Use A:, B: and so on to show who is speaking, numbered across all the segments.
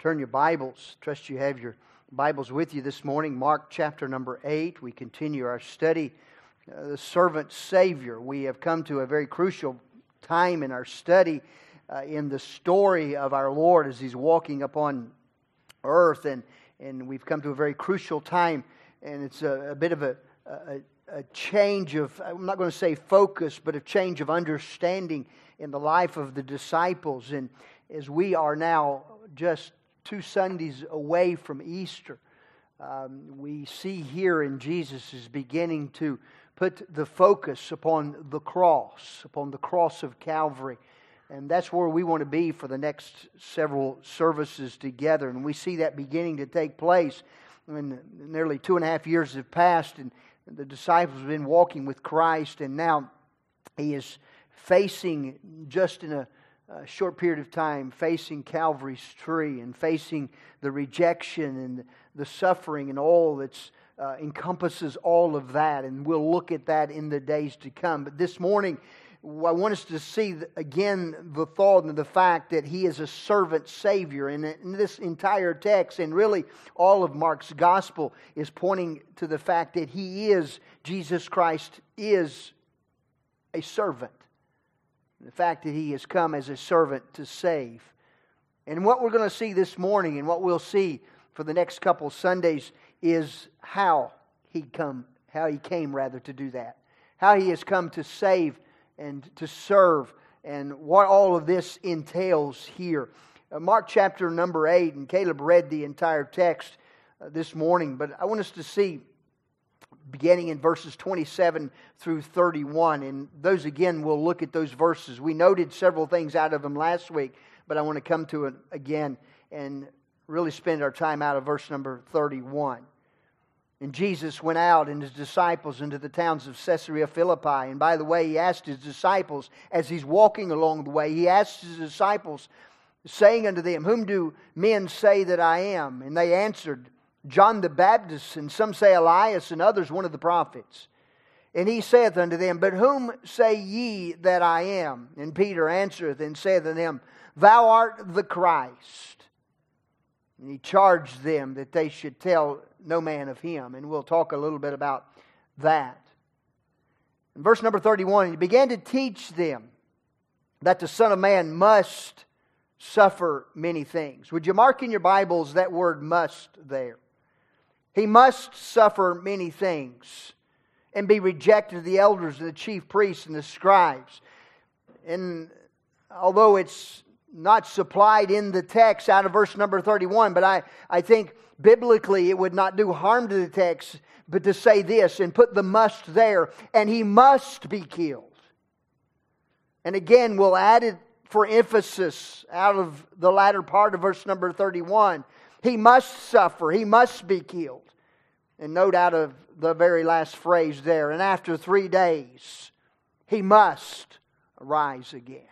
A: Turn your Bibles. Trust you have your Bibles with you this morning. Mark chapter number 8. We continue our study, uh, the servant Savior. We have come to a very crucial time in our study uh, in the story of our Lord as He's walking upon earth. And, and we've come to a very crucial time, and it's a, a bit of a, a, a change of, I'm not going to say focus, but a change of understanding in the life of the disciples. And as we are now just two Sundays away from Easter, um, we see here in Jesus is beginning to put the focus upon the cross, upon the cross of Calvary. And that's where we want to be for the next several services together. And we see that beginning to take place. And nearly two and a half years have passed, and the disciples have been walking with Christ, and now he is facing just in a a short period of time facing Calvary's tree and facing the rejection and the suffering and all that uh, encompasses all of that. And we'll look at that in the days to come. But this morning, I want us to see again the thought and the fact that he is a servant Savior. And in this entire text, and really all of Mark's gospel, is pointing to the fact that he is, Jesus Christ is a servant the fact that he has come as a servant to save. And what we're going to see this morning and what we'll see for the next couple Sundays is how he come how he came rather to do that. How he has come to save and to serve and what all of this entails here. Uh, Mark chapter number 8 and Caleb read the entire text uh, this morning, but I want us to see beginning in verses 27 through 31. And those, again, we'll look at those verses. We noted several things out of them last week, but I want to come to it again and really spend our time out of verse number 31. And Jesus went out and his disciples into the towns of Caesarea Philippi. And by the way, he asked his disciples, as he's walking along the way, he asked his disciples, saying unto them, Whom do men say that I am? And they answered, John the Baptist, and some say Elias, and others one of the prophets. And he saith unto them, But whom say ye that I am? And Peter answereth and saith unto them, Thou art the Christ. And he charged them that they should tell no man of him. And we'll talk a little bit about that. In verse number 31, he began to teach them that the Son of Man must suffer many things. Would you mark in your Bibles that word must there? He must suffer many things and be rejected of the elders and the chief priests and the scribes. And although it's not supplied in the text out of verse number 31, but I, I think biblically it would not do harm to the text but to say this and put the must there, and he must be killed. And again, we'll add it for emphasis out of the latter part of verse number 31 he must suffer, he must be killed. And note out of the very last phrase there, and after three days, he must rise again.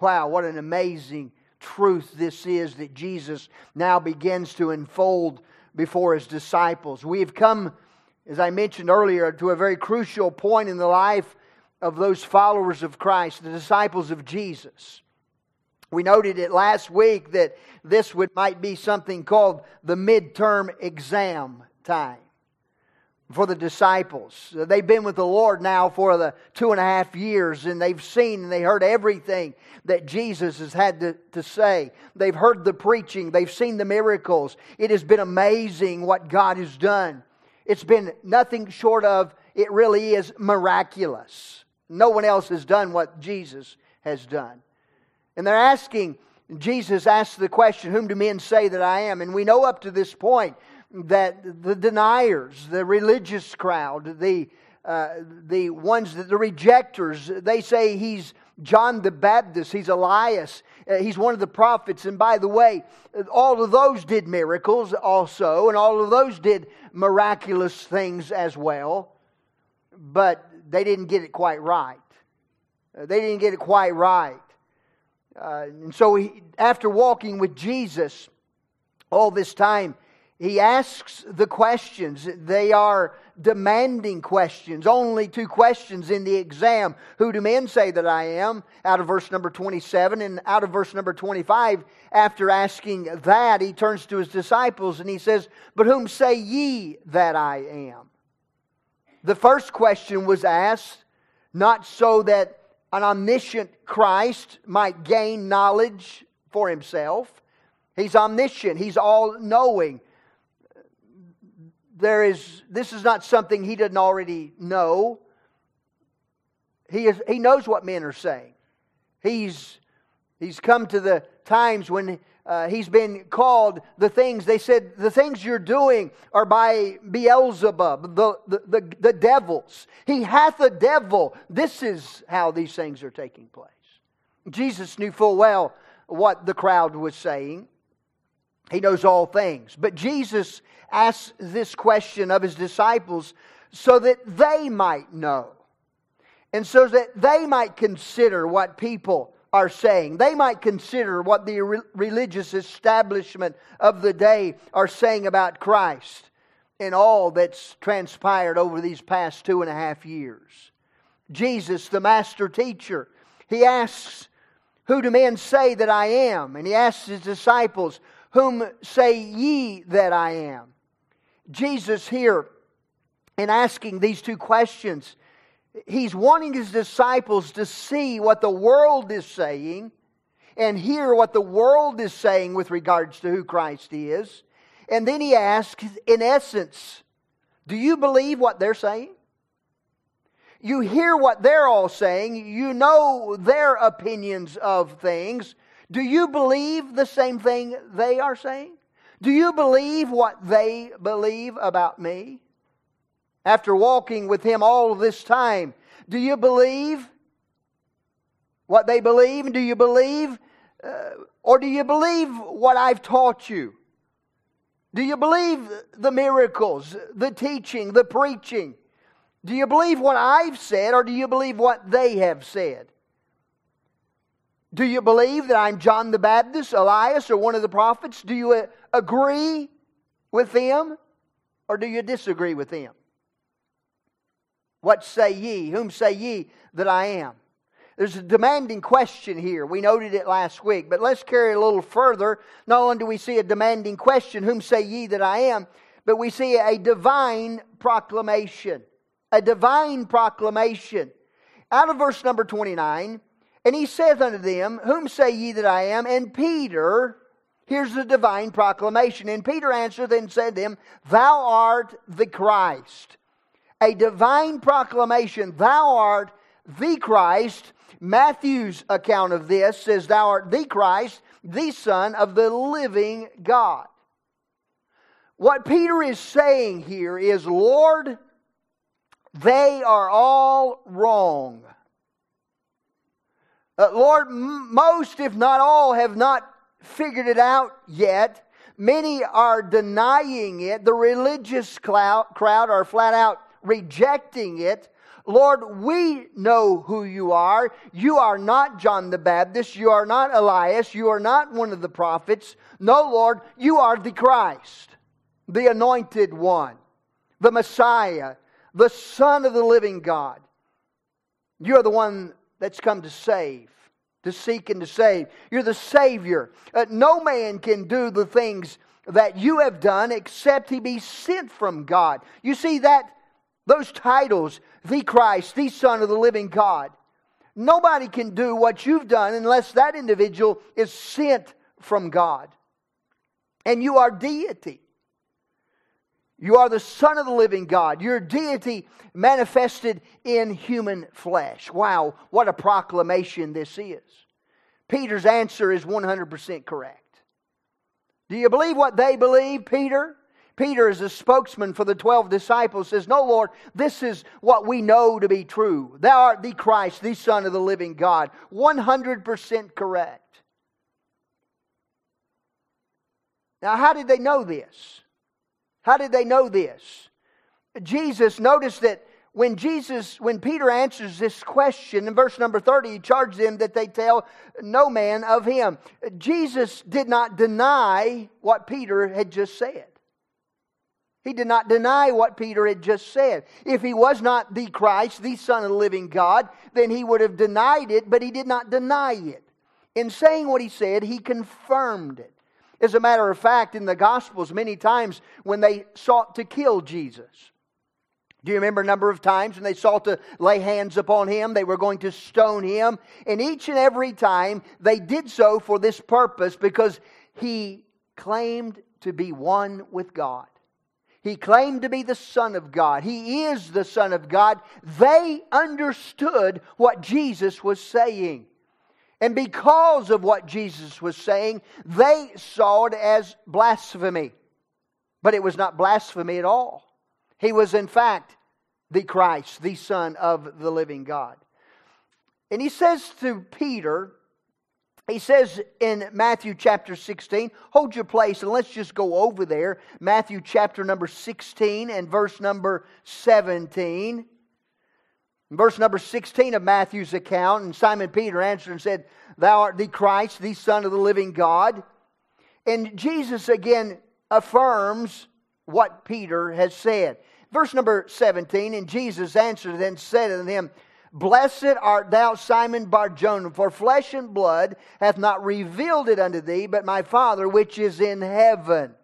A: Wow, what an amazing truth this is that Jesus now begins to unfold before his disciples. We have come, as I mentioned earlier, to a very crucial point in the life of those followers of Christ, the disciples of Jesus. We noted it last week that this would, might be something called the midterm exam time for the disciples. They've been with the Lord now for the two and a half years, and they've seen and they heard everything that Jesus has had to, to say. They've heard the preaching, they've seen the miracles. It has been amazing what God has done. It's been nothing short of, it really is miraculous. No one else has done what Jesus has done. And they're asking, Jesus asks the question, Whom do men say that I am? And we know up to this point that the deniers, the religious crowd, the, uh, the ones that the rejectors, they say he's John the Baptist, he's Elias, uh, he's one of the prophets. And by the way, all of those did miracles also, and all of those did miraculous things as well, but they didn't get it quite right. They didn't get it quite right. Uh, and so, he, after walking with Jesus all this time, He asks the questions. They are demanding questions. Only two questions in the exam. Who do men say that I am? Out of verse number 27. And out of verse number 25, after asking that, he turns to his disciples and he says, But whom say ye that I am? The first question was asked not so that an omniscient Christ might gain knowledge for himself. He's omniscient, he's all knowing there is, this is not something he doesn't already know. He, is, he knows what men are saying. He's, he's come to the times when uh, he's been called the things, they said, the things you're doing are by Beelzebub, the, the, the, the devils. He hath a devil. This is how these things are taking place. Jesus knew full well what the crowd was saying. He knows all things. But Jesus asks this question of his disciples so that they might know. And so that they might consider what people are saying. They might consider what the re- religious establishment of the day are saying about Christ and all that's transpired over these past two and a half years. Jesus, the master teacher, he asks, Who do men say that I am? And he asks his disciples, Whom say ye that I am? Jesus here, in asking these two questions, he's wanting his disciples to see what the world is saying and hear what the world is saying with regards to who Christ is. And then he asks, in essence, do you believe what they're saying? You hear what they're all saying, you know their opinions of things. Do you believe the same thing they are saying? Do you believe what they believe about me? After walking with him all this time, do you believe what they believe? Do you believe, uh, or do you believe what I've taught you? Do you believe the miracles, the teaching, the preaching? Do you believe what I've said, or do you believe what they have said? Do you believe that I'm John the Baptist, Elias, or one of the prophets? Do you uh, agree with them, or do you disagree with them? What say ye? Whom say ye that I am? There's a demanding question here. We noted it last week, but let's carry it a little further. Not only do we see a demanding question, Whom say ye that I am? but we see a divine proclamation. A divine proclamation. Out of verse number 29, and he saith unto them, Whom say ye that I am? And Peter, here's the divine proclamation. And Peter answered and said to him, Thou art the Christ. A divine proclamation, Thou art the Christ. Matthew's account of this says, Thou art the Christ, the Son of the living God. What Peter is saying here is, Lord, they are all wrong. Uh, Lord, m- most, if not all, have not figured it out yet. Many are denying it. The religious crowd are flat out rejecting it. Lord, we know who you are. You are not John the Baptist. You are not Elias. You are not one of the prophets. No, Lord, you are the Christ, the anointed one, the Messiah, the Son of the living God. You are the one that's come to save, to seek and to save. You're the Savior. Uh, no man can do the things that you have done except he be sent from God. You see that those titles, the Christ, the Son of the living God. Nobody can do what you've done unless that individual is sent from God. And you are deity. You are the Son of the living God. Your deity manifested in human flesh. Wow, what a proclamation this is. Peter's answer is 100% correct. Do you believe what they believe, Peter? Peter, as a spokesman for the 12 disciples, says, No, Lord, this is what we know to be true. Thou art the Christ, the Son of the living God. 100% correct. Now, how did they know this? How did they know this? Jesus, notice that when Jesus, when Peter answers this question in verse number 30, he charged them that they tell no man of him. Jesus did not deny what Peter had just said. He did not deny what Peter had just said. If he was not the Christ, the Son of the living God, then he would have denied it, but he did not deny it. In saying what he said, he confirmed it. As a matter of fact, in the Gospels, many times when they sought to kill Jesus, do you remember a number of times when they sought to lay hands upon him? They were going to stone him. And each and every time they did so for this purpose because he claimed to be one with God. He claimed to be the Son of God. He is the Son of God. They understood what Jesus was saying. And because of what Jesus was saying, they saw it as blasphemy. But it was not blasphemy at all. He was, in fact, the Christ, the Son of the living God. And he says to Peter, he says in Matthew chapter 16, hold your place and let's just go over there. Matthew chapter number 16 and verse number 17. verse number 16 of Matthew's account, and Simon Peter answered and said, Thou art the Christ, the Son of the living God. And Jesus again affirms what Peter has said. Verse number 17, and Jesus answered and said unto him, Blessed art thou, Simon Barjona, for flesh and blood hath not revealed it unto thee, but my Father which is in heaven.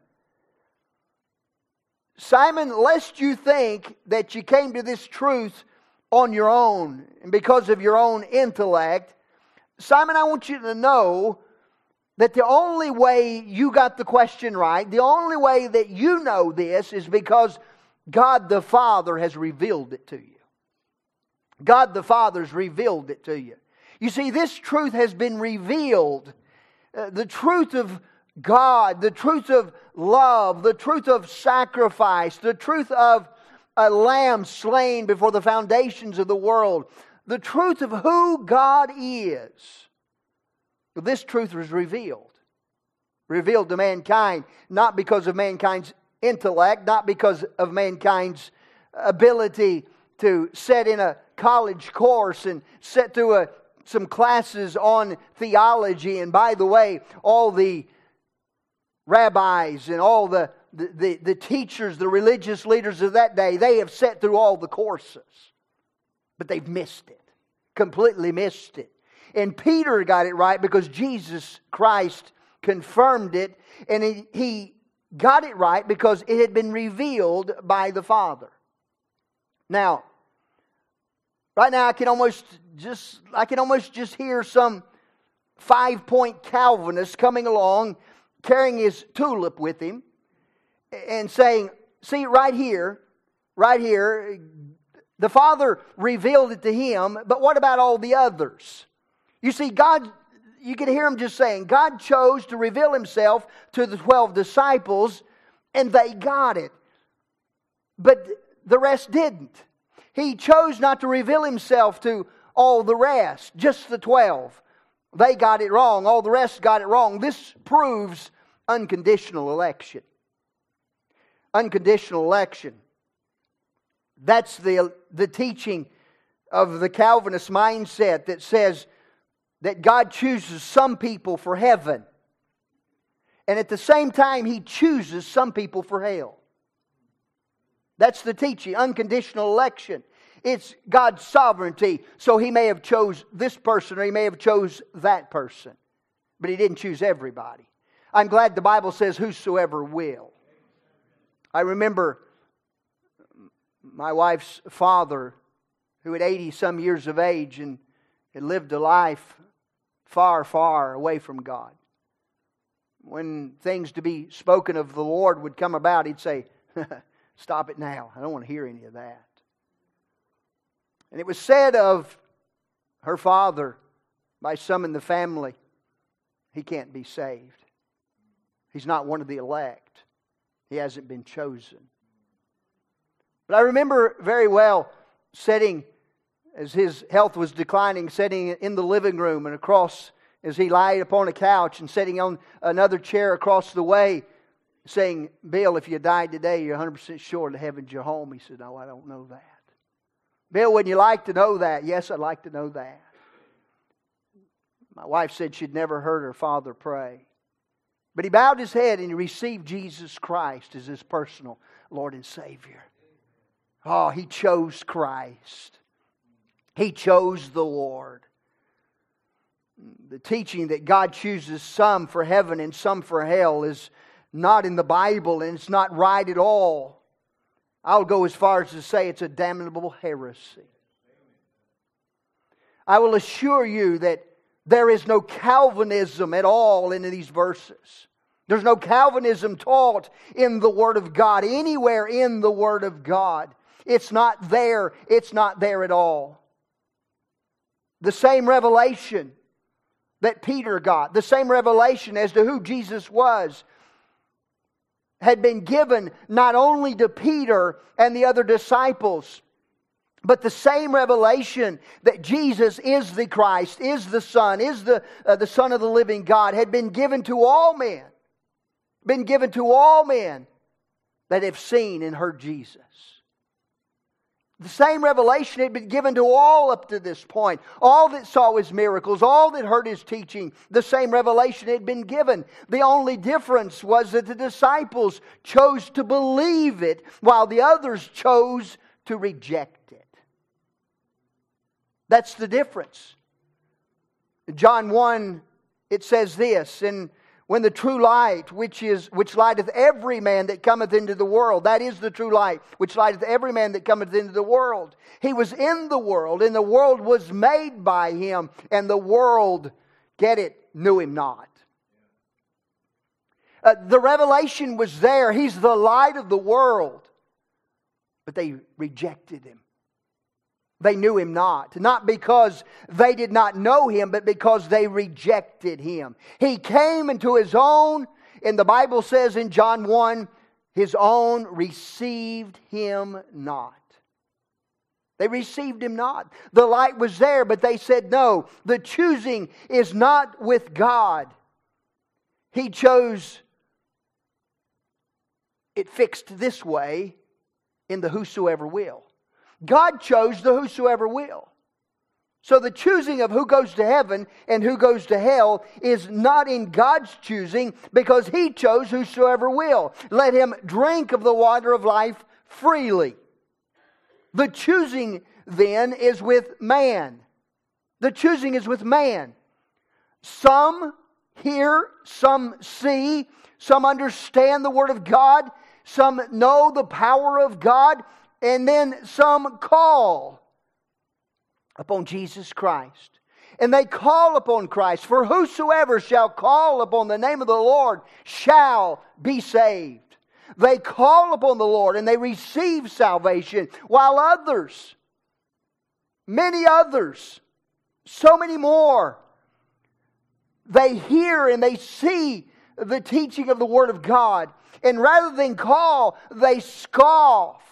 A: Simon, lest you think that you came to this truth on your own and because of your own intellect, Simon, I want you to know that the only way you got the question right, the only way that you know this is because God the Father has revealed it to you. God the Father's revealed it to you. You see, this truth has been revealed. Uh, the truth of God, the truth of love, the truth of sacrifice, the truth of a lamb slain before the foundations of the world, the truth of who God is. This truth was revealed. Revealed to mankind, not because of mankind's intellect, not because of mankind's ability to set in a college course and sit through a, some classes on theology. And by the way, all the rabbis and all the, the, the, the teachers, the religious leaders of that day, they have sat through all the courses. But they've missed it, completely missed it. And Peter got it right because Jesus Christ confirmed it, and he, he got it right because it had been revealed by the Father. Now, Right now, I can almost just I can almost just hear some five point Calvinist coming along, carrying his tulip with him, and saying, "See, right here, right here, the Father revealed it to him, but what about all the others?" You see, God. You can hear him just saying, God chose to reveal himself to the 12 disciples, and they got it. But the rest didn't. He chose not to reveal himself to all the rest, just the 12. They got it wrong. All the rest got it wrong. This proves unconditional election. Unconditional election. That's the, the teaching of the Calvinist mindset that says that God chooses some people for heaven. And at the same time, He chooses some people for hell. That's the teaching, unconditional election. It's God's sovereignty. So he may have chose this person or he may have chose that person. But he didn't choose everybody. I'm glad the Bible says whosoever will. I remember my wife's father, who at 80 some years of age and had lived a life far, far away from God. When things to be spoken of the Lord would come about, he'd say, Stop it now. I don't want to hear any of that. And it was said of her father by some in the family, he can't be saved. He's not one of the elect, he hasn't been chosen. But I remember very well sitting as his health was declining, sitting in the living room and across as he lied upon a couch and sitting on another chair across the way saying, Bill, if you died today, you're 100% sure to heaven's your home. He said, No, I don't know that. Bill, wouldn't you like to know that? Yes, I'd like to know that. My wife said she'd never heard her father pray. But he bowed his head and he received Jesus Christ as his personal Lord and Savior. Oh, he chose Christ. He chose the Lord. The teaching that God chooses some for heaven and some for hell is not in the Bible and it's not right at all. I'll go as far as to say it's a damnable heresy. I will assure you that there is no Calvinism at all in these verses. There's no Calvinism taught in the Word of God, anywhere in the Word of God. It's not there. It's not there at all. The same revelation that Peter got, the same revelation as to who Jesus was, had been given not only to Peter and the other disciples, but the same revelation that Jesus is the Christ, is the Son, is the, uh, the Son of the living God, had been given to all men been given to all men that have seen and heard Jesus. The same revelation had been given to all up to this point. All that saw his miracles, all that heard his teaching, the same revelation had been given. The only difference was that the disciples chose to believe it while the others chose to reject it. That's the difference. John 1, it says this, and when the true light, which is which lighteth every man that cometh into the world, that is the true light, which lighteth every man that cometh into the world. He was in the world, and the world was made by him, and the world, get it, knew him not. Uh, the revelation was there. He's the light of the world. But they rejected him they knew him not. Not because they did not know him, but because they rejected him. He came into his own, and the Bible says in John 1 his own received him not. They received him not. The light was there, but they said, No, the choosing is not with God. He chose it fixed this way in the whosoever will. God chose the whosoever will. So the choosing of who goes to heaven and who goes to hell is not in God's choosing because He chose whosoever will. Let him drink of the water of life freely. The choosing then is with man. The choosing is with man. Some hear, some see, some understand the Word of God, some know the power of God, and then some call upon Jesus Christ. And they call upon Christ. For whosoever shall call upon the name of the Lord shall be saved. They call upon the Lord and they receive salvation, while others, many others, so many more, they hear and they see the teaching of the Word of God. And rather than call, they scoff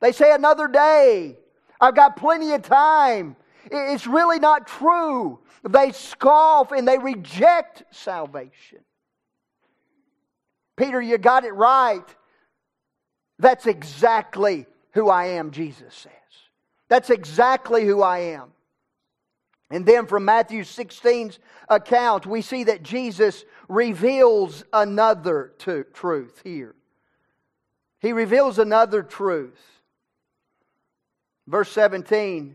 A: they say another day. I've got plenty of time. It's really not true. They scoff and they reject salvation. Peter, you got it right. That's exactly who I am, Jesus says. That's exactly who I am. And then from Matthew 16's account, we see that Jesus reveals another truth here. He reveals another truth. Verse 17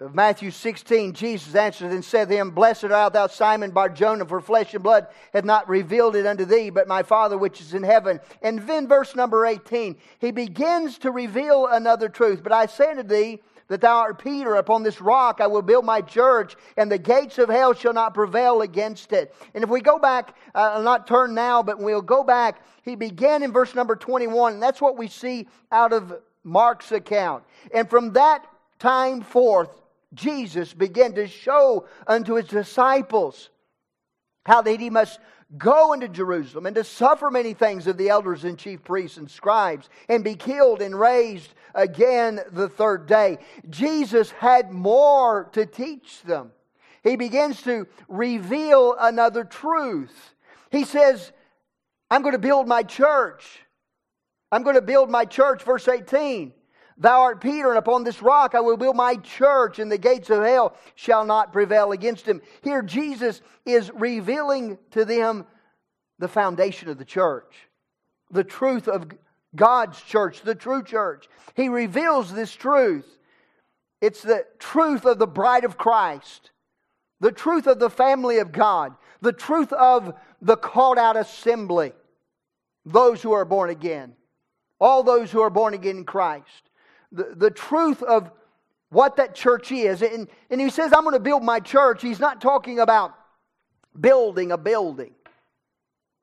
A: of Matthew 16, Jesus answered and said to him, Blessed art thou, Simon Barjona, for flesh and blood hath not revealed it unto thee, but my Father which is in heaven. And then verse number 18, he begins to reveal another truth. But I say unto thee, that thou art Peter, upon this rock I will build my church, and the gates of hell shall not prevail against it. And if we go back, uh, I'll not turn now, but we'll go back. He began in verse number 21, and that's what we see out of Mark's account. And from that time forth, Jesus began to show unto his disciples how that he must go into Jerusalem and to suffer many things of the elders and chief priests and scribes and be killed and raised again the third day. Jesus had more to teach them. He begins to reveal another truth. He says, I'm going to build my church. I'm going to build my church, verse 18. Thou art Peter, and upon this rock I will build my church, and the gates of hell shall not prevail against him. Here, Jesus is revealing to them the foundation of the church, the truth of God's church, the true church. He reveals this truth. It's the truth of the bride of Christ, the truth of the family of God, the truth of the called out assembly, those who are born again, all those who are born again in Christ the, the truth of what that church is. And, and he says, I'm going to build my church. He's not talking about building a building.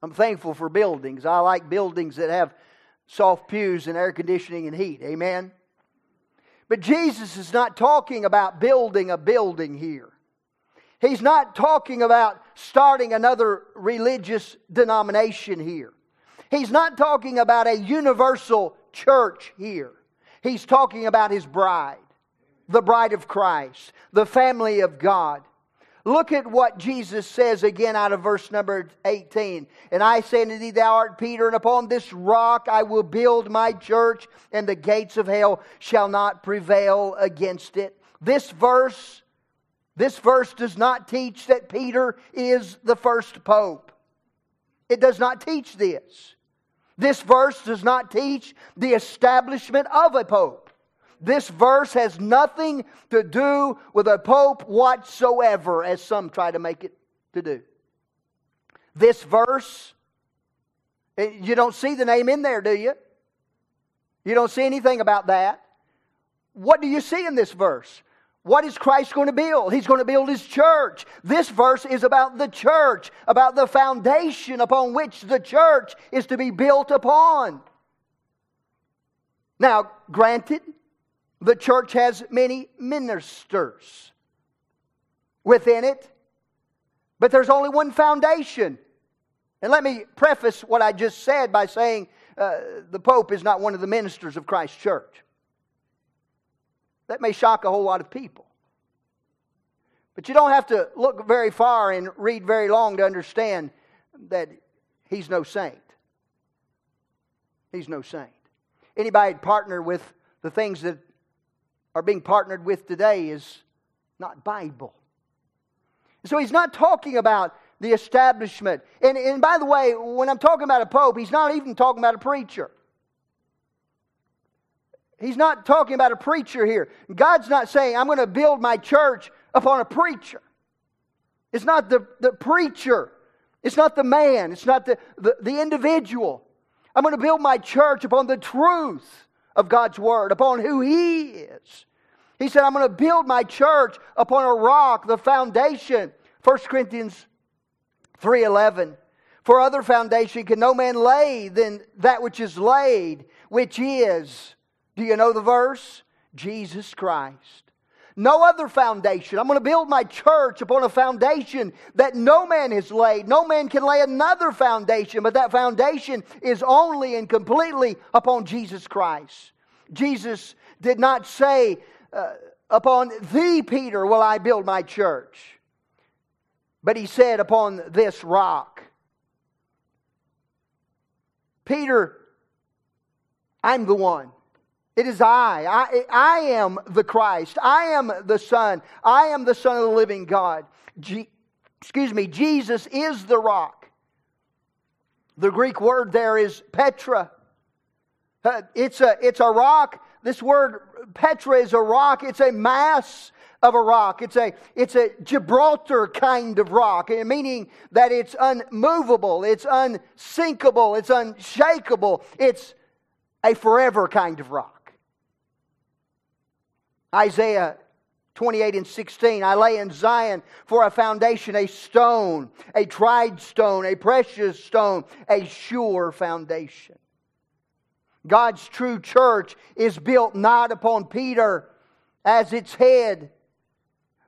A: I'm thankful for buildings. I like buildings that have soft pews and air conditioning and heat. Amen? But Jesus is not talking about building a building here. He's not talking about starting another religious denomination here. He's not talking about a universal church here. He's talking about his bride, the bride of Christ, the family of God. Look at what Jesus says again out of verse number 18. And I say unto thee, Thou art Peter, and upon this rock I will build my church, and the gates of hell shall not prevail against it. This verse, this verse does not teach that Peter is the first pope. It does not teach this. This verse does not teach the establishment of a pope. This verse has nothing to do with a pope whatsoever, as some try to make it to do. This verse, eh, you don't see the name in there, do you? You don't see anything about that. What do you see in this verse? What is Christ going to build? He's going to build his church. This verse is about the church, about the foundation upon which the church is to be built upon. Now, granted, the church has many ministers within it, but there's only one foundation. And let me preface what I just said by saying uh, the Pope is not one of the ministers of Christ's church. That may shock a whole lot of people. But you don't have to look very far and read very long to understand that he's no saint. He's no saint. Anybody partner with the things that are being partnered with today is not Bible. So he's not talking about the establishment. And, and by the way, when I'm talking about a pope, he's not even talking about a preacher. He's not talking about a preacher here. God's not saying, I'm going to build my church upon a preacher. It's not the, the preacher. It's not the man. It's not the, the, the individual. I'm going to build my church upon the truth of God's word, upon who He is. He said, I'm going to build my church upon a rock, the foundation. 1 Corinthians 3.11. For other foundation can no man lay than that which is laid, which is do you know the verse? Jesus Christ. No other foundation. I'm going to build my church upon a foundation that no man has laid. No man can lay another foundation, but that foundation is only and completely upon Jesus Christ. Jesus did not say, uh, Upon thee, Peter, will I build my church. But he said, Upon this rock. Peter, I'm the one. It is I. I. I am the Christ. I am the Son. I am the Son of the living God. G- excuse me, Jesus is the rock. The Greek word there is Petra. Uh, it's, a, it's a rock. This word Petra is a rock. It's a mass of a rock. It's a, it's a Gibraltar kind of rock, meaning that it's unmovable, it's unsinkable, it's unshakable, it's a forever kind of rock. Isaiah 28 and 16. I lay in Zion for a foundation, a stone, a tried stone, a precious stone, a sure foundation. God's true church is built not upon Peter as its head,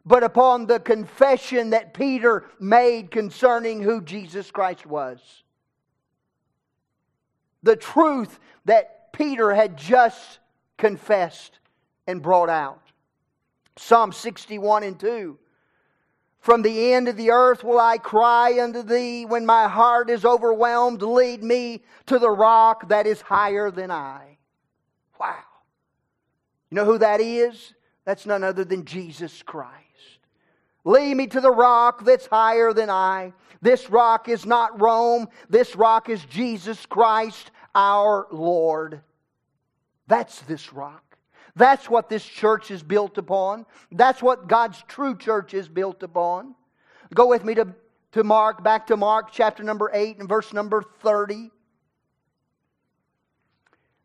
A: but upon the confession that Peter made concerning who Jesus Christ was. The truth that Peter had just confessed and brought out. Psalm 61 and 2. From the end of the earth will I cry unto thee. When my heart is overwhelmed, lead me to the rock that is higher than I. Wow. You know who that is? That's none other than Jesus Christ. Lead me to the rock that's higher than I. This rock is not Rome. This rock is Jesus Christ, our Lord. That's this rock. That's what this church is built upon. That's what God's true church is built upon. Go with me to, to Mark, back to Mark chapter number 8 and verse number 30.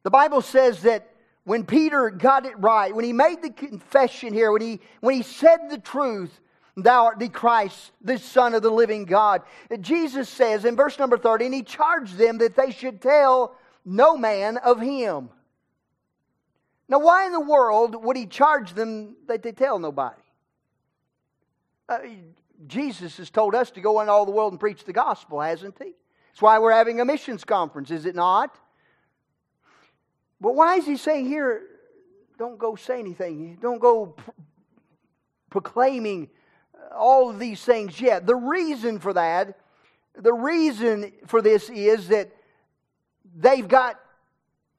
A: The Bible says that when Peter got it right, when he made the confession here, when he, when he said the truth, Thou art the Christ, the Son of the living God. Jesus says in verse number 30, and he charged them that they should tell no man of him. Now, why in the world would he charge them that they tell nobody? Uh, Jesus has told us to go into all the world and preach the gospel, hasn't he? That's why we're having a missions conference, is it not? But why is he saying here, don't go say anything? Don't go pr- proclaiming all of these things yet. The reason for that, the reason for this is that they've got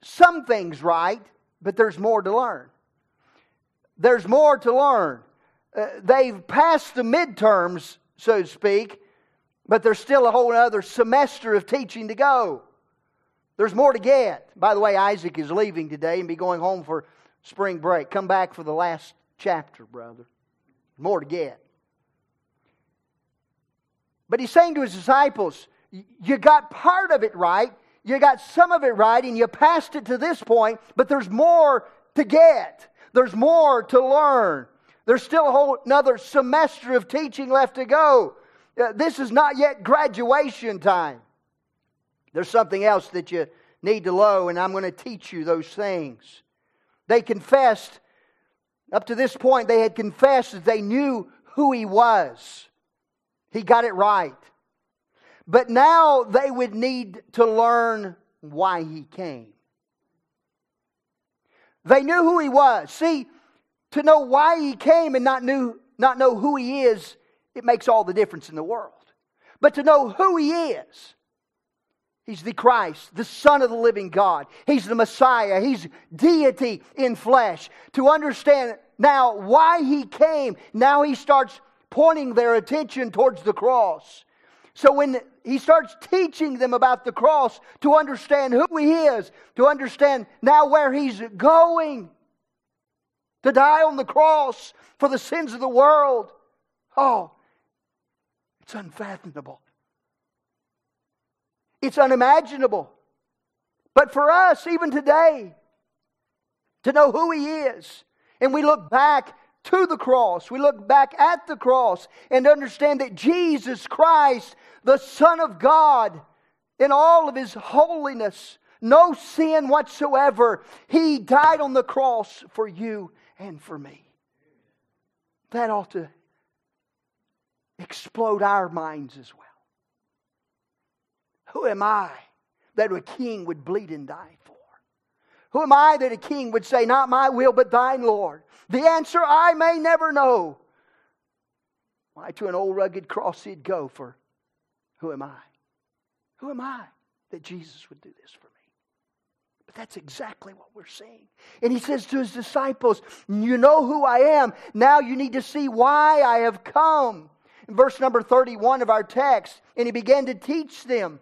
A: some things right, but there's more to learn. There's more to learn. Uh, they've passed the midterms, so to speak, but there's still a whole other semester of teaching to go. There's more to get. By the way, Isaac is leaving today and be going home for spring break. Come back for the last chapter, brother. More to get. But he's saying to his disciples, You got part of it right, you got some of it right, and you passed it to this point, but there's more to get. There's more to learn. There's still a whole another semester of teaching left to go. Uh, this is not yet graduation time. There's something else that you need to know, and I'm going to teach you those things. They confessed, up to this point, they had confessed that they knew who he was. He got it right. But now they would need to learn why he came. They knew who he was. See, to know why he came and not, knew, not know who he is, it makes all the difference in the world. But to know who he is, He's the Christ, the Son of the living God. He's the Messiah. He's deity in flesh. To understand now why he came, now he starts pointing their attention towards the cross. So when he starts teaching them about the cross to understand who he is, to understand now where he's going, to die on the cross for the sins of the world, oh, it's unfathomable. It's unimaginable. But for us, even today, to know who He is, and we look back to the cross. We look back at the cross and understand that Jesus Christ, the Son of God, in all of his holiness, no sin whatsoever, he died on the cross for you and for me. That ought to explode our minds as well. Who am I that a king would bleed and die? Who am I that a king would say, Not my will, but thine, Lord? The answer I may never know. Why, to an old rugged cross he'd go for who am I? Who am I that Jesus would do this for me? But that's exactly what we're seeing. And he says to his disciples, You know who I am. Now you need to see why I have come. In verse number 31 of our text, and he began to teach them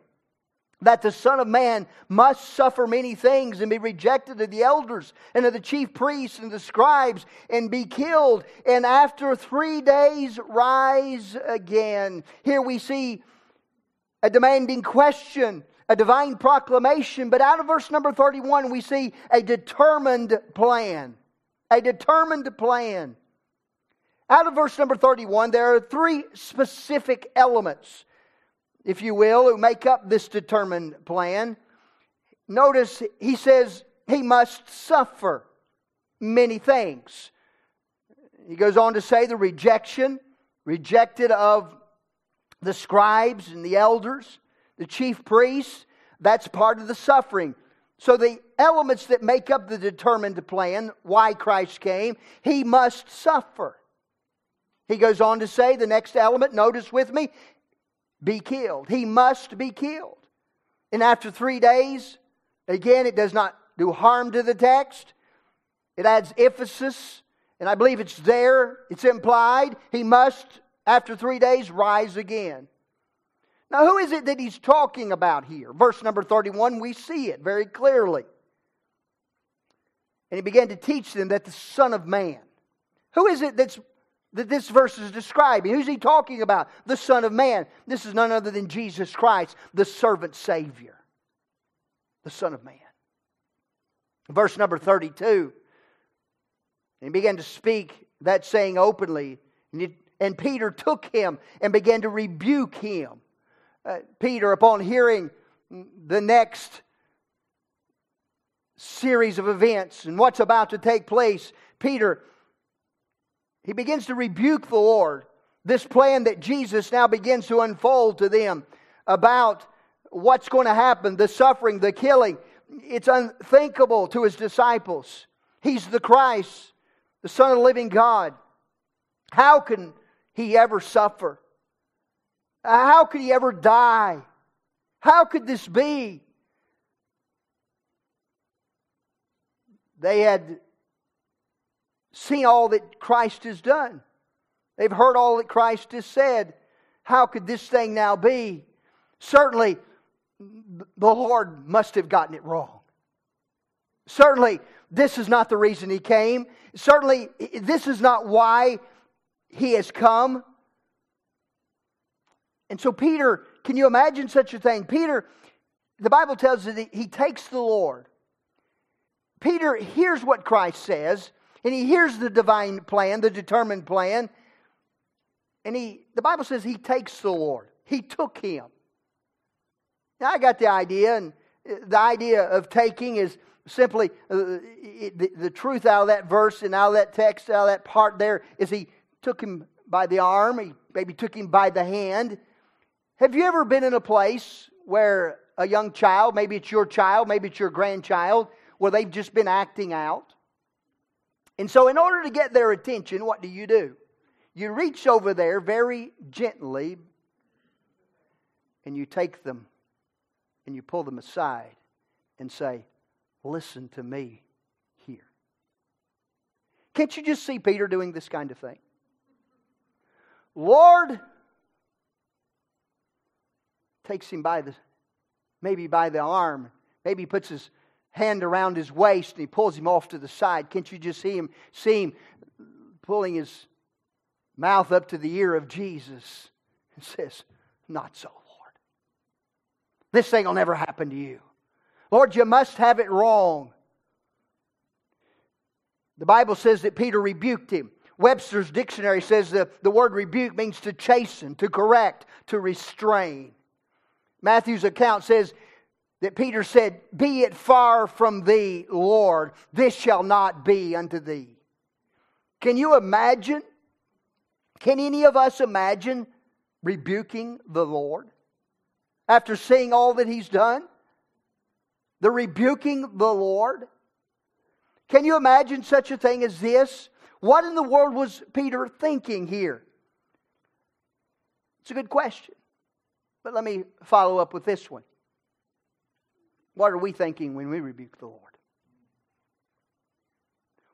A: that the Son of Man must suffer many things and be rejected of the elders and of the chief priests and the scribes and be killed, and after three days rise again. Here we see a demanding question, a divine proclamation, but out of verse number 31, we see a determined plan. A determined plan. Out of verse number 31, there are three specific elements if you will, who make up this determined plan. Notice he says he must suffer many things. He goes on to say the rejection, rejected of the scribes and the elders, the chief priests, that's part of the suffering. So, the elements that make up the determined plan, why Christ came, he must suffer. He goes on to say the next element, notice with me, be killed. He must be killed. And after three days, again, it does not do harm to the text. It adds emphasis, and I believe it's there, it's implied. He must, after three days, rise again. Now, who is it that he's talking about here? Verse number 31, we see it very clearly. And he began to teach them that the Son of Man. Who is it that's that this verse is describing. Who's he talking about? The Son of Man. This is none other than Jesus Christ, the servant Savior, the Son of Man. Verse number 32. And he began to speak that saying openly. And, he, and Peter took him and began to rebuke him. Uh, Peter, upon hearing the next series of events and what's about to take place, Peter he begins to rebuke the Lord. This plan that Jesus now begins to unfold to them about what's going to happen, the suffering, the killing. It's unthinkable to his disciples. He's the Christ, the Son of the living God. How can he ever suffer? How could he ever die? How could this be? They had seen all that Christ has done. They've heard all that Christ has said. How could this thing now be? Certainly, the Lord must have gotten it wrong. Certainly, this is not the reason he came. Certainly, this is not why he has come. And so, Peter, can you imagine such a thing? Peter, the Bible tells us that he takes the Lord. Peter hears what Christ says and he hears the divine plan, the determined plan. And he, the Bible says he takes the Lord. He took him. Now I got the idea, and the idea of taking is simply uh, the, the truth out of that verse and out of that text, out of that part there, is he took him by the arm, he maybe took him by the hand. Have you ever been in a place where a young child, maybe it's your child, maybe it's your grandchild, where they've just been acting out? And so, in order to get their attention, what do you do? You reach over there very gently and you take them and you pull them aside and say, Listen to me here. Can't you just see Peter doing this kind of thing? Lord takes him by the maybe by the arm, maybe puts his hand around his waist and he pulls him off to the side. Can't you just see him see him pulling his mouth up to the ear of Jesus and says, Not so, Lord. This thing will never happen to you. Lord, you must have it wrong. The Bible says that Peter rebuked him. Webster's dictionary says that the word rebuke means to chasten, to correct, to restrain. Matthew's account says that Peter said, Be it far from thee, Lord, this shall not be unto thee. Can you imagine? Can any of us imagine rebuking the Lord after seeing all that he's done? The rebuking the Lord? Can you imagine such a thing as this? What in the world was Peter thinking here? It's a good question. But let me follow up with this one. What are we thinking when we rebuke the Lord?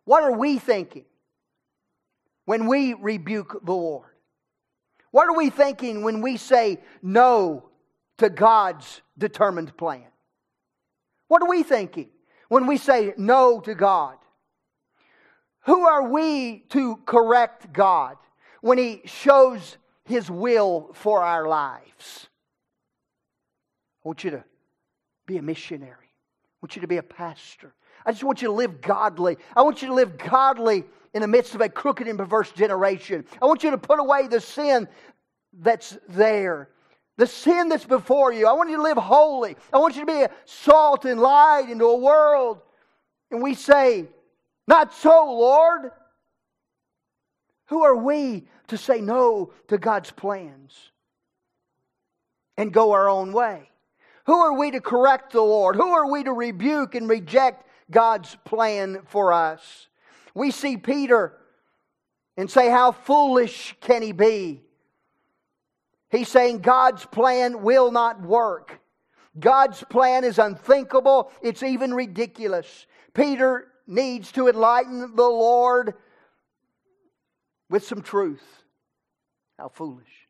A: What are we thinking when we rebuke the Lord? What are we thinking when we say no to God's determined plan? What are we thinking when we say no to God? Who are we to correct God when He shows His will for our lives? I want you to be a missionary. I want you to be a pastor. I just want you to live godly. I want you to live godly in the midst of a crooked and perverse generation. I want you to put away the sin that's there, the sin that's before you. I want you to live holy. I want you to be a salt and light into a world. And we say, Not so, Lord. Who are we to say no to God's plans and go our own way? Who are we to correct the Lord? Who are we to rebuke and reject God's plan for us? We see Peter and say, How foolish can he be? He's saying God's plan will not work. God's plan is unthinkable, it's even ridiculous. Peter needs to enlighten the Lord with some truth. How foolish.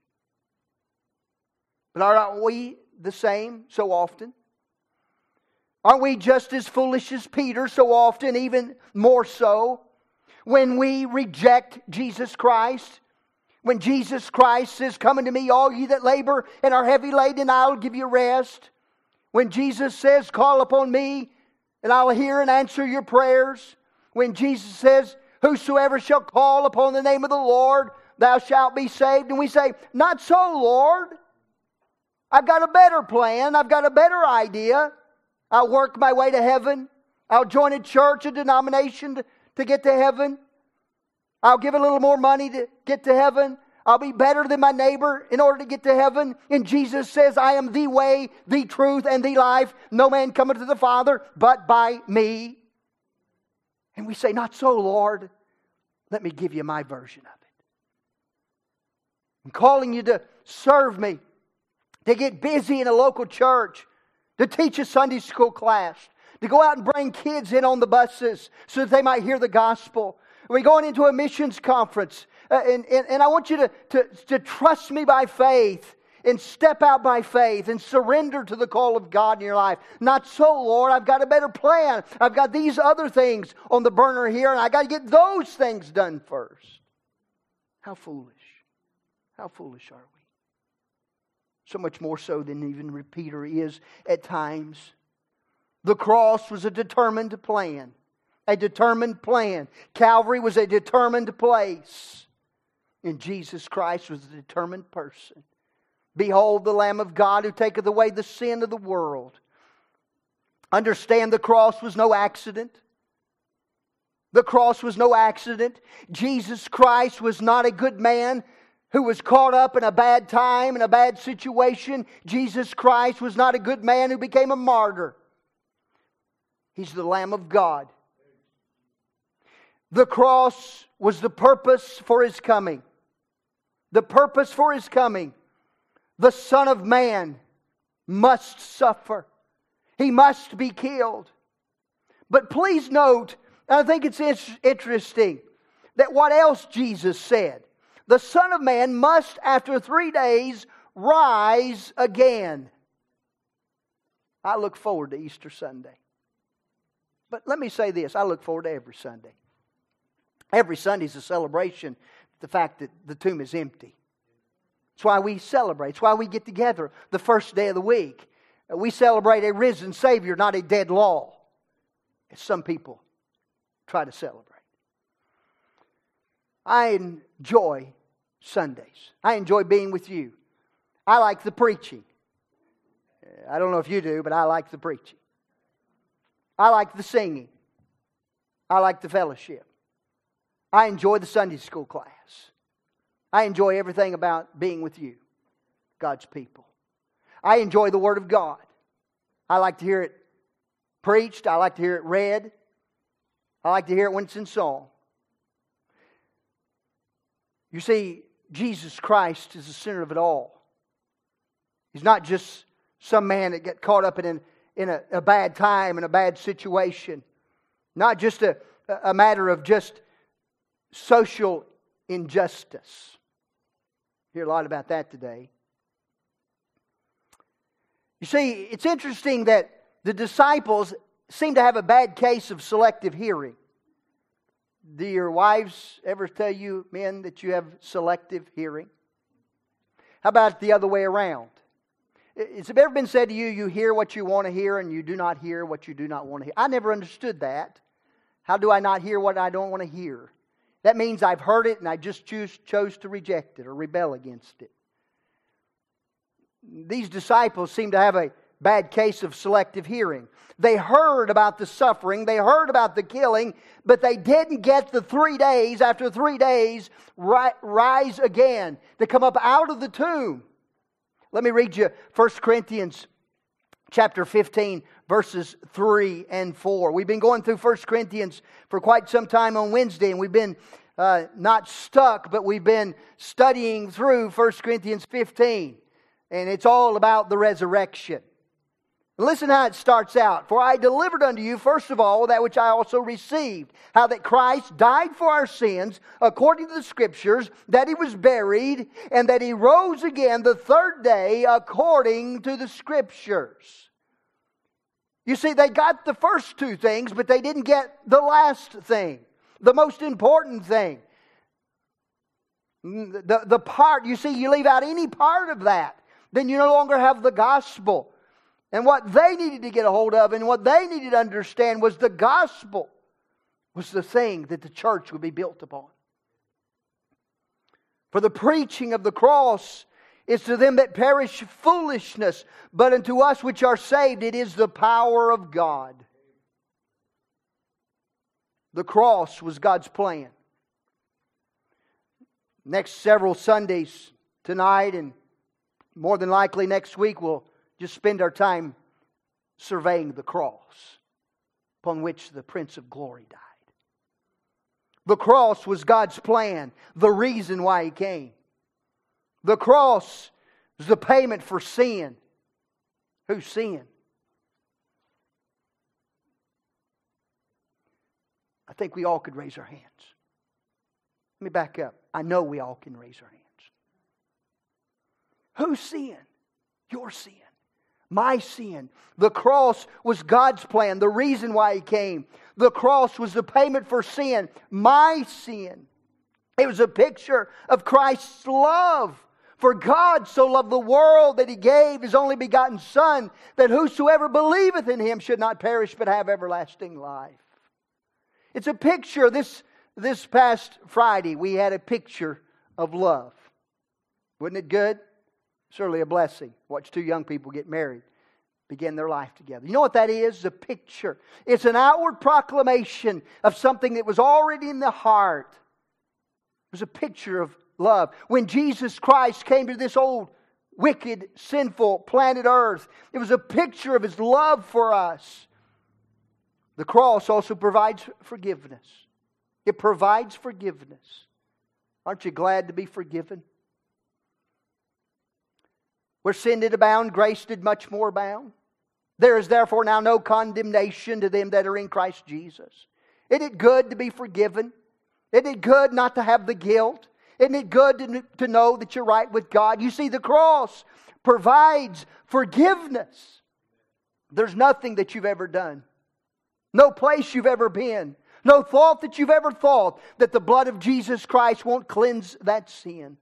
A: But aren't we the same so often? Aren't we just as foolish as Peter so often, even more so, when we reject Jesus Christ? When Jesus Christ says, Come unto me, all ye that labor and are heavy laden, I'll give you rest. When Jesus says, Call upon me, and I'll hear and answer your prayers. When Jesus says, Whosoever shall call upon the name of the Lord, thou shalt be saved. And we say, Not so, Lord. I've got a better plan. I've got a better idea. I'll work my way to heaven. I'll join a church, a denomination to, to get to heaven. I'll give a little more money to get to heaven. I'll be better than my neighbor in order to get to heaven. And Jesus says, I am the way, the truth, and the life. No man cometh to the Father but by me. And we say, Not so, Lord. Let me give you my version of it. I'm calling you to serve me, to get busy in a local church, to teach a Sunday school class, to go out and bring kids in on the buses so that they might hear the gospel. We're going into a missions conference, uh, and, and, and I want you to, to, to trust me by faith and step out by faith and surrender to the call of God in your life. Not so, Lord. I've got a better plan. I've got these other things on the burner here, and I got to get those things done first. How foolish. How foolish are we? So much more so than even Peter is at times. The cross was a determined plan. A determined plan. Calvary was a determined place. And Jesus Christ was a determined person. Behold the Lamb of God who taketh away the sin of the world. Understand the cross was no accident. The cross was no accident. Jesus Christ was not a good man who was caught up in a bad time, in a bad situation. Jesus Christ was not a good man who became a martyr. He's the Lamb of God. The cross was the purpose for his coming. The purpose for his coming. The Son of Man must suffer, he must be killed. But please note, I think it's interesting that what else Jesus said the Son of Man must, after three days, rise again. I look forward to Easter Sunday. But let me say this I look forward to every Sunday. Every Sunday is a celebration, the fact that the tomb is empty. It's why we celebrate. It's why we get together the first day of the week. We celebrate a risen Savior, not a dead law, as some people try to celebrate. I enjoy Sundays. I enjoy being with you. I like the preaching. I don't know if you do, but I like the preaching. I like the singing. I like the fellowship. I enjoy the Sunday school class. I enjoy everything about being with you, God's people. I enjoy the Word of God. I like to hear it preached. I like to hear it read. I like to hear it when it's in song. You see, Jesus Christ is the center of it all. He's not just some man that got caught up in, an, in a, a bad time, in a bad situation. Not just a, a matter of just social injustice. Hear a lot about that today. You see, it's interesting that the disciples seem to have a bad case of selective hearing. Do your wives ever tell you, men, that you have selective hearing? How about the other way around? Has it ever been said to you, you hear what you want to hear and you do not hear what you do not want to hear? I never understood that. How do I not hear what I don't want to hear? That means I've heard it and I just choose, chose to reject it or rebel against it. These disciples seem to have a bad case of selective hearing. They heard about the suffering, they heard about the killing, but they didn't get the three days, after three days, rise again, to come up out of the tomb. Let me read you 1 Corinthians chapter 15, verses 3 and 4. We've been going through 1 Corinthians for quite some time on Wednesday, and we've been uh, not stuck, but we've been studying through 1 Corinthians 15. And it's all about the resurrection. Listen how it starts out. For I delivered unto you, first of all, that which I also received. How that Christ died for our sins, according to the Scriptures, that he was buried, and that he rose again the third day, according to the Scriptures. You see, they got the first two things, but they didn't get the last thing, the most important thing. The, the part, you see, you leave out any part of that, then you no longer have the gospel. And what they needed to get a hold of and what they needed to understand was the gospel was the thing that the church would be built upon. For the preaching of the cross is to them that perish foolishness, but unto us which are saved it is the power of God. The cross was God's plan. Next several Sundays, tonight and more than likely next week, we'll just spend our time surveying the cross upon which the Prince of Glory died. The cross was God's plan, the reason why He came. The cross is the payment for sin. Whose sin? I think we all could raise our hands. Let me back up. I know we all can raise our hands. Whose sin? Your sin my sin. The cross was God's plan, the reason why He came. The cross was the payment for sin, my sin. It was a picture of Christ's love. For God so loved the world that He gave His only begotten Son, that whosoever believeth in Him should not perish but have everlasting life. It's a picture. This, this past Friday, we had a picture of love. Wasn't it good? Certainly a blessing. Watch two young people get married, begin their life together. You know what that is? A picture. It's an outward proclamation of something that was already in the heart. It was a picture of love. When Jesus Christ came to this old, wicked, sinful planet Earth, it was a picture of his love for us. The cross also provides forgiveness. It provides forgiveness. Aren't you glad to be forgiven? Where sin did abound, grace did much more abound. There is therefore now no condemnation to them that are in Christ Jesus. Isn't it good to be forgiven? Isn't it good not to have the guilt? Isn't it good to, to know that you're right with God? You see, the cross provides forgiveness. There's nothing that you've ever done, no place you've ever been, no thought that you've ever thought that the blood of Jesus Christ won't cleanse that sin.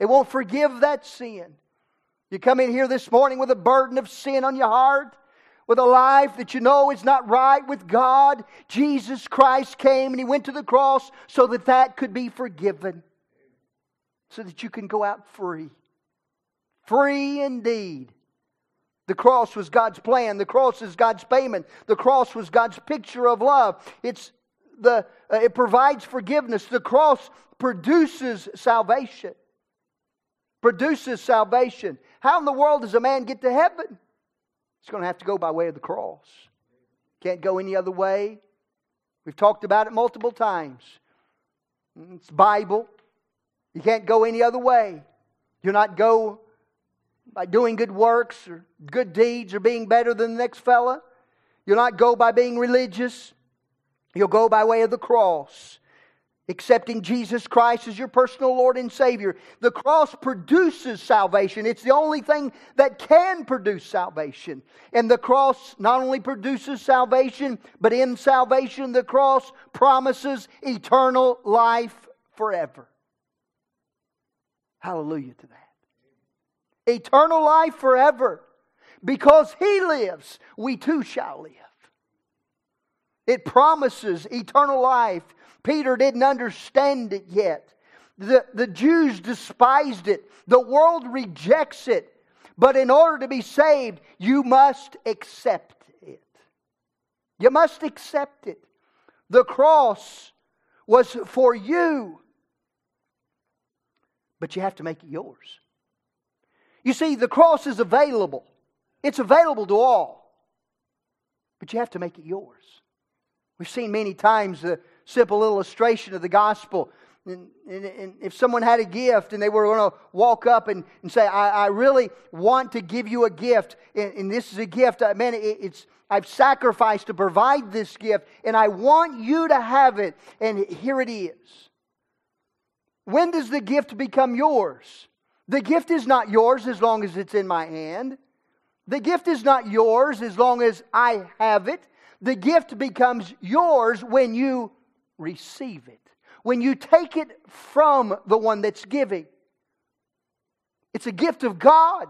A: It won't forgive that sin. You come in here this morning with a burden of sin on your heart, with a life that you know is not right with God. Jesus Christ came and He went to the cross so that that could be forgiven, so that you can go out free. Free indeed. The cross was God's plan. The cross is God's payment. The cross was God's picture of love. It's the, uh, it provides forgiveness. The cross produces salvation. Produces salvation. How in the world does a man get to heaven? He's going to have to go by way of the cross. Can't go any other way. We've talked about it multiple times. It's Bible. You can't go any other way. You'll not go by doing good works or good deeds or being better than the next fella. You'll not go by being religious. You'll go by way of the cross accepting Jesus Christ as your personal Lord and Savior. The cross produces salvation. It's the only thing that can produce salvation. And the cross not only produces salvation, but in salvation, the cross promises eternal life forever. Hallelujah to that. Eternal life forever. Because He lives, we too shall live. It promises eternal life Peter didn't understand it yet. The, the Jews despised it, the world rejects it. But in order to be saved, you must accept it. You must accept it. The cross was for you, but you have to make it yours. You see, the cross is available, it's available to all, but you have to make it yours. We've seen many times the simple illustration of the gospel. And, and, and, if someone had a gift and they were going to walk up and, and say, I, I, really want to give you a gift, and, and this is a gift, uh, man, it, it's, I've sacrificed to provide this gift, and I want you to have it, and here it is. When does the gift become yours? The gift is not yours as long as it's in my hand. The gift is not yours as long as I have it. The gift becomes yours when you receive it when you take it from the one that's giving. It's a gift of God,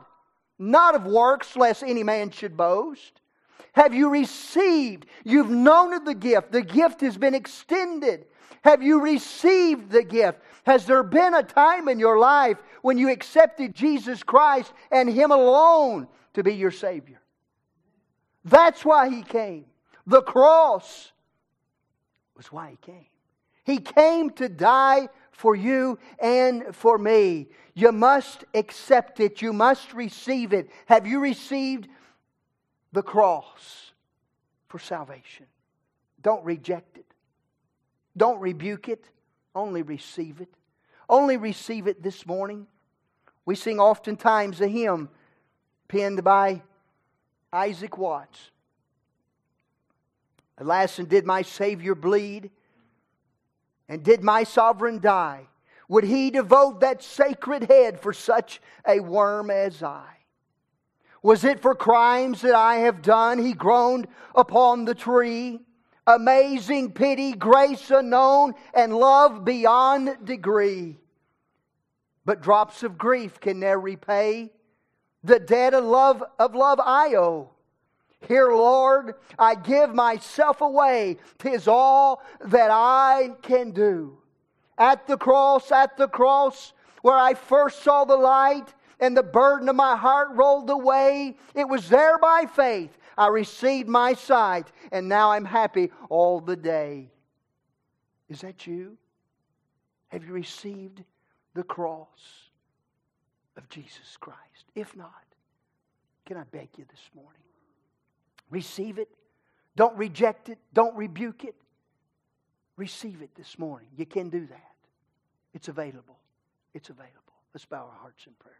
A: not of works, lest any man should boast. Have you received? You've known of the gift. The gift has been extended. Have you received the gift? Has there been a time in your life when you accepted Jesus Christ and Him alone to be your Savior? That's why He came. The cross was why He came. He came to die for you and for me. You must accept it. You must receive it. Have you received the cross for salvation? Don't reject it. Don't rebuke it. Only receive it. Only receive it this morning. We sing oftentimes a hymn penned by Isaac Watts. Alas, and did my Savior bleed? And did my sovereign die? Would he devote that sacred head for such a worm as I? Was it for crimes that I have done? He groaned upon the tree. Amazing pity, grace unknown, and love beyond degree. But drops of grief can ne'er repay the debt of love of love I owe. Here, Lord, I give myself away. Tis all that I can do. At the cross, at the cross, where I first saw the light and the burden of my heart rolled away, it was there by faith I received my sight, and now I'm happy all the day. Is that you? Have you received the cross of Jesus Christ? If not, can I beg you this morning? Receive it. Don't reject it. Don't rebuke it. Receive it this morning. You can do that. It's available. It's available. Let's bow our hearts in prayer.